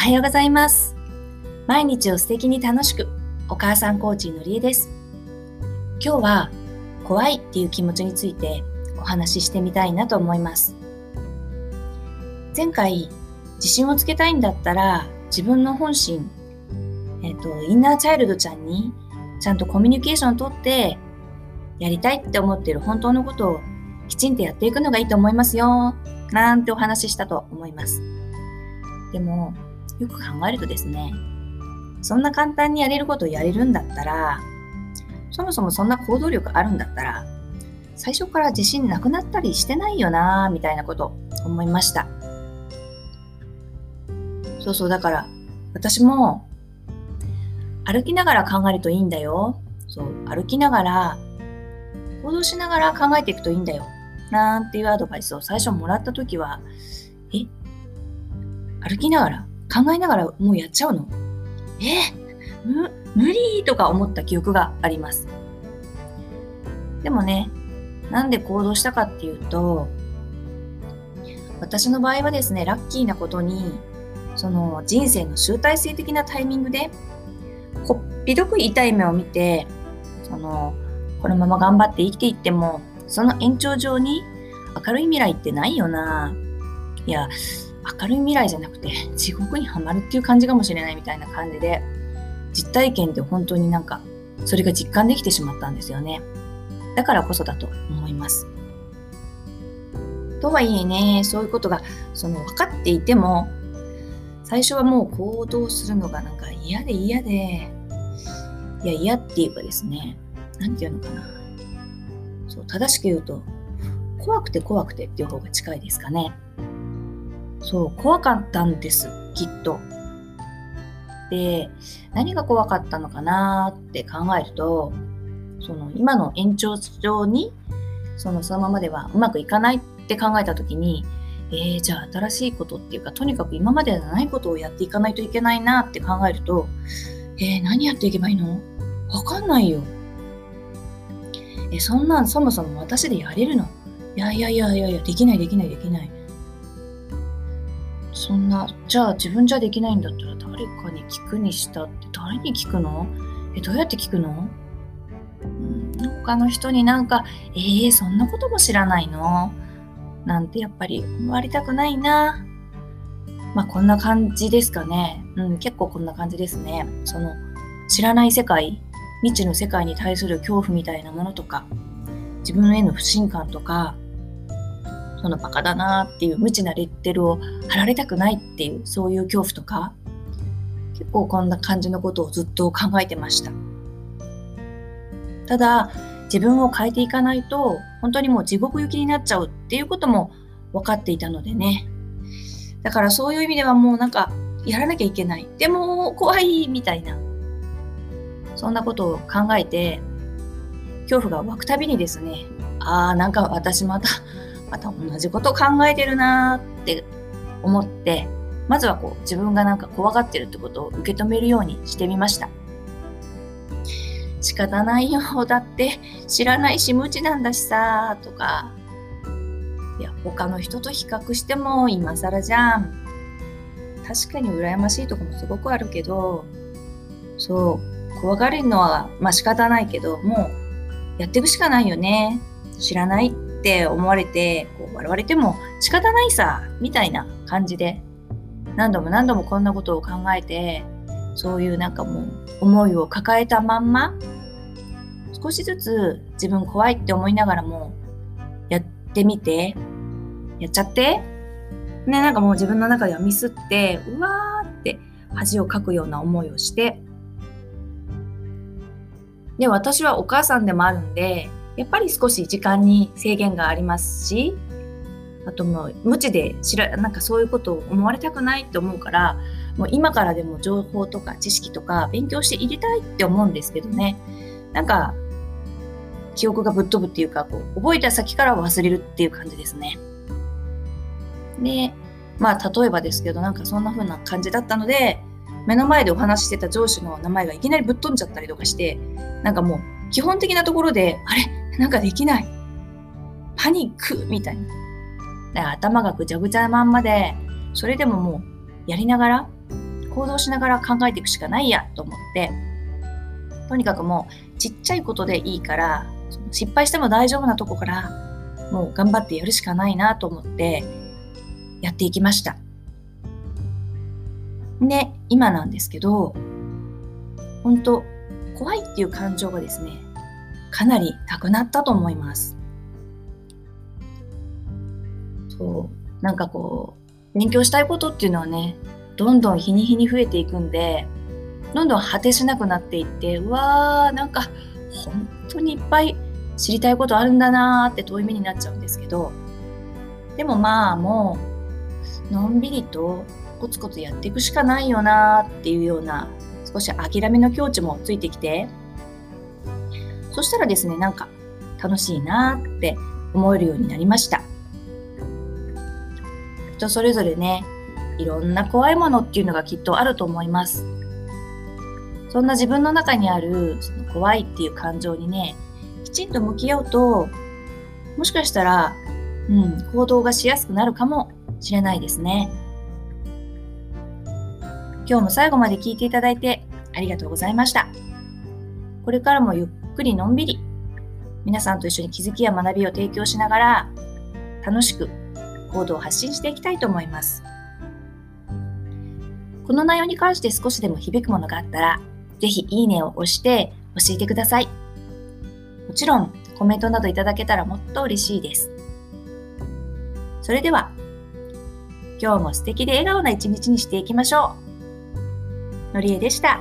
おはようございます。毎日を素敵に楽しく、お母さんコーチのりえです。今日は怖いっていう気持ちについてお話ししてみたいなと思います。前回、自信をつけたいんだったら自分の本心、えっ、と、インナーチャイルドちゃんにちゃんとコミュニケーションをとってやりたいって思ってる本当のことをきちんとやっていくのがいいと思いますよ。なんてお話ししたと思います。でも、よく考えるとですね、そんな簡単にやれることをやれるんだったら、そもそもそんな行動力あるんだったら、最初から自信なくなったりしてないよなぁ、みたいなこと思いました。そうそう、だから、私も、歩きながら考えるといいんだよ。そう、歩きながら、行動しながら考えていくといいんだよ。なんていうアドバイスを最初もらったときは、え？歩きながら考えながらもうやっちゃうの？え？む無理とか思った記憶があります。でもね、なんで行動したかっていうと、私の場合はですね、ラッキーなことに、その人生の集大成的なタイミングで、こっぴどく痛い目を見て、その、このまま頑張って生きていっても、その延長上に明るい未来ってないよな。いや、明るい未来じゃなくて地獄にはまるっていう感じかもしれないみたいな感じで実体験で本当になんかそれが実感できてしまったんですよね。だからこそだと思います。とはいえねそういうことがその分かっていても最初はもう行動するのがなんか嫌で嫌でいや嫌っていうかですね何て言うのかな。そう正しく言うと怖くて怖くてっていう方が近いですかね。そう、怖かったんです、きっと。で、何が怖かったのかなって考えると、その今の延長上に、そのそのままではうまくいかないって考えたときに、えー、じゃあ新しいことっていうか、とにかく今まではないことをやっていかないといけないなって考えると、えー、何やっていけばいいの？わかんないよ。えそんなんそもそも私でやれるの？いやいやいやいやいや、できないできないできない。そんな、じゃあ自分じゃできないんだったら誰かに聞くにしたって誰に聞くの？え、どうやって聞くの？他の人になんか、えー、そんなことも知らないの？なんてやっぱり思われたくないな。まあこんな感じですかね。うん、結構こんな感じですね。その、知らない世界、未知の世界に対する恐怖みたいなものとか、自分への不信感とか、そのバカだなっていう無知なレッテルを貼られたくないっていうそういう恐怖とか結構こんな感じのことをずっと考えてました。ただ自分を変えていかないと本当にもう地獄行きになっちゃうっていうことも分かっていたのでね。だからそういう意味ではもうなんかやらなきゃいけない。でも怖いみたいな。そんなことを考えて恐怖が湧くたびにですねああなんか私またまた同じこと考えてるなーって思って、まずはこう自分がなんか怖がってるってことを受け止めるようにしてみました。仕方ないよ。だって知らないし無知なんだしさとか。いや、他の人と比較しても今更じゃん。確かに羨ましいとこもすごくあるけど、そう、怖がるのはまあ仕方ないけど、もうやっていくしかないよね。知らないって思われてこう笑われても仕方ないさみたいな感じで何度も何度もこんなことを考えてそういうなんかもう思いを抱えたまんま少しずつ自分怖いって思いながらもやってみてやっちゃってねなんかもう自分の中ではミスってうわーって恥をかくような思いをしてで私はお母さんでもあるんでやっぱり少し時間に制限がありますし、あともう無知で知ら、なんかそういうことを思われたくないって思うから、もう今からでも情報とか知識とか勉強して入れたいって思うんですけどね。なんか、記憶がぶっ飛ぶっていうか、こう、覚えた先から忘れるっていう感じですね。で、まあ例えばですけど、なんかそんな風な感じだったので、目の前でお話ししてた上司の名前がいきなりぶっ飛んじゃったりとかして、なんかもう基本的なところで、あれ？なんかできない。パニックみたいな。頭がぐちゃぐちゃなまんまで、それでももうやりながら、行動しながら考えていくしかないやと思ってとにかくもうちっちゃいことでいいから失敗しても大丈夫なとこからもう頑張ってやるしかないなと思ってやっていきました。で、今なんですけど、本当怖いっていう感情がですね、かなりなくなったと思います。そう、なんかこう、勉強したいことっていうのはね、どんどん日に日に増えていくんで、どんどん果てしなくなっていって、うわー、なんか本当にいっぱい知りたいことあるんだなーって遠い目になっちゃうんですけど、でもまあもう、のんびりとコツコツやっていくしかないよなーっていうような少し諦めの境地もついてきてそしたらですねなんか楽しいなって思えるようになりました人それぞれねいろんな怖いものっていうのがきっとあると思いますそんな自分の中にあるその怖いっていう感情にねきちんと向き合うともしかしたら、うん、行動がしやすくなるかもしれないですね。今日も最後まで聞いていただいてありがとうございました。これからもゆっっくりのんびり皆さんと一緒に気づきや学びを提供しながら楽しく行動を発信していきたいと思います。この内容に関して少しでも響くものがあったら、ぜひいいねを押して教えてください。もちろんコメントなどいただけたらもっと嬉しいです。それでは、今日も素敵で笑顔な一日にしていきましょう。のりえでした。